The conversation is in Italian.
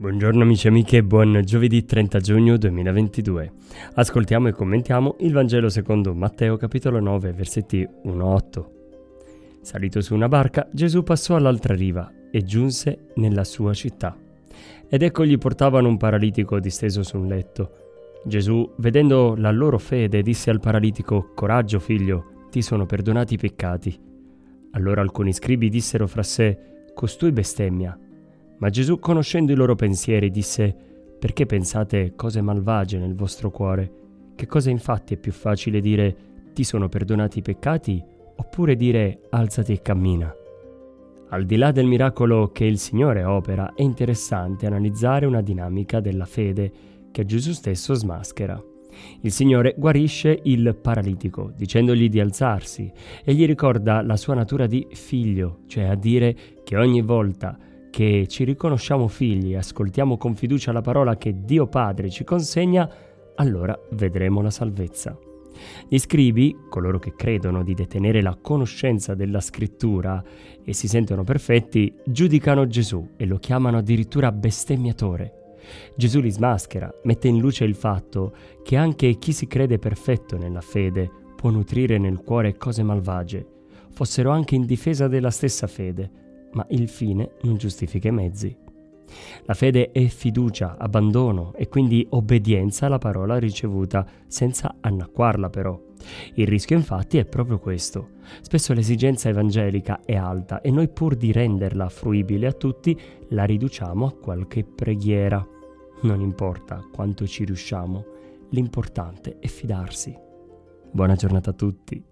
Buongiorno amici e amiche buon giovedì 30 giugno 2022. Ascoltiamo e commentiamo il Vangelo secondo Matteo capitolo 9 versetti 1-8. Salito su una barca, Gesù passò all'altra riva e giunse nella sua città. Ed ecco gli portavano un paralitico disteso su un letto. Gesù, vedendo la loro fede, disse al paralitico, Coraggio figlio, ti sono perdonati i peccati. Allora alcuni scribi dissero fra sé, Costui bestemmia. Ma Gesù, conoscendo i loro pensieri, disse, Perché pensate cose malvagie nel vostro cuore? Che cosa infatti è più facile dire, Ti sono perdonati i peccati, oppure dire, Alzati e cammina? Al di là del miracolo che il Signore opera, è interessante analizzare una dinamica della fede che Gesù stesso smaschera. Il Signore guarisce il paralitico, dicendogli di alzarsi, e gli ricorda la sua natura di figlio, cioè a dire che ogni volta che ci riconosciamo figli e ascoltiamo con fiducia la parola che Dio Padre ci consegna, allora vedremo la salvezza. Gli scribi, coloro che credono di detenere la conoscenza della scrittura e si sentono perfetti, giudicano Gesù e lo chiamano addirittura bestemmiatore. Gesù li smaschera, mette in luce il fatto che anche chi si crede perfetto nella fede può nutrire nel cuore cose malvagie, fossero anche in difesa della stessa fede, ma il fine non giustifica i mezzi. La fede è fiducia, abbandono e quindi obbedienza alla parola ricevuta, senza annacquarla però. Il rischio infatti è proprio questo. Spesso l'esigenza evangelica è alta e noi pur di renderla fruibile a tutti la riduciamo a qualche preghiera. Non importa quanto ci riusciamo, l'importante è fidarsi. Buona giornata a tutti.